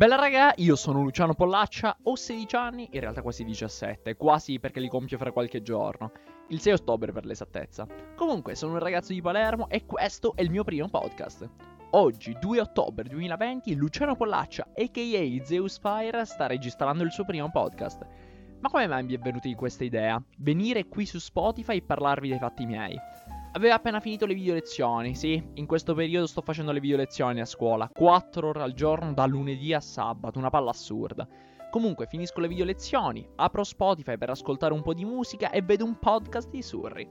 Bella raga, io sono Luciano Pollaccia, ho 16 anni, in realtà quasi 17, quasi perché li compio fra qualche giorno. Il 6 ottobre per l'esattezza. Comunque, sono un ragazzo di Palermo e questo è il mio primo podcast. Oggi, 2 ottobre 2020, Luciano Pollaccia, a.k.a. Zeus Fire, sta registrando il suo primo podcast. Ma come mai mi è venuta questa idea? Venire qui su Spotify e parlarvi dei fatti miei. Aveva appena finito le video lezioni, sì, in questo periodo sto facendo le video lezioni a scuola, 4 ore al giorno da lunedì a sabato, una palla assurda. Comunque finisco le video lezioni, apro Spotify per ascoltare un po' di musica e vedo un podcast di Surri.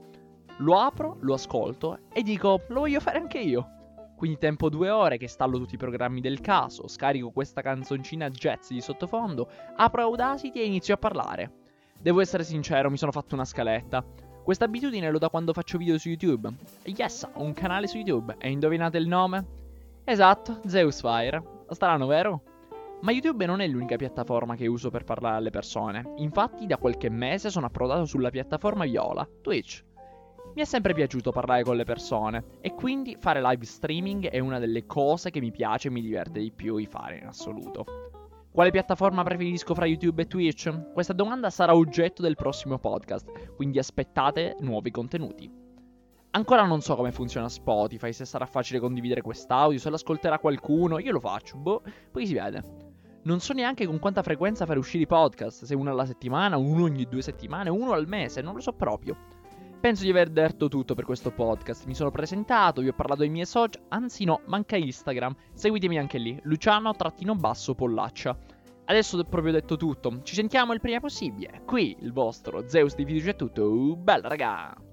Lo apro, lo ascolto e dico, lo voglio fare anche io. Quindi tempo due ore che installo tutti i programmi del caso, scarico questa canzoncina jazz di sottofondo, apro Audacity e inizio a parlare. Devo essere sincero, mi sono fatto una scaletta. Questa abitudine l'ho da quando faccio video su YouTube. Yes, ho un canale su YouTube e indovinate il nome? Esatto, Zeus Fire. Strano, vero? Ma YouTube non è l'unica piattaforma che uso per parlare alle persone. Infatti, da qualche mese sono approdato sulla piattaforma viola, Twitch. Mi è sempre piaciuto parlare con le persone e quindi fare live streaming è una delle cose che mi piace e mi diverte di più di fare in assoluto. Quale piattaforma preferisco fra YouTube e Twitch? Questa domanda sarà oggetto del prossimo podcast, quindi aspettate nuovi contenuti. Ancora non so come funziona Spotify, se sarà facile condividere quest'audio, se lo ascolterà qualcuno, io lo faccio, boh, poi si vede. Non so neanche con quanta frequenza fare uscire i podcast, se uno alla settimana, uno ogni due settimane, uno al mese, non lo so proprio. Penso di aver detto tutto per questo podcast. Mi sono presentato, vi ho parlato dei miei social. Anzi, no, manca Instagram. Seguitemi anche lì, Luciano-Pollaccia. Adesso ho proprio detto tutto. Ci sentiamo il prima possibile. Qui il vostro Zeus di Fiducia è tutto. Bella raga!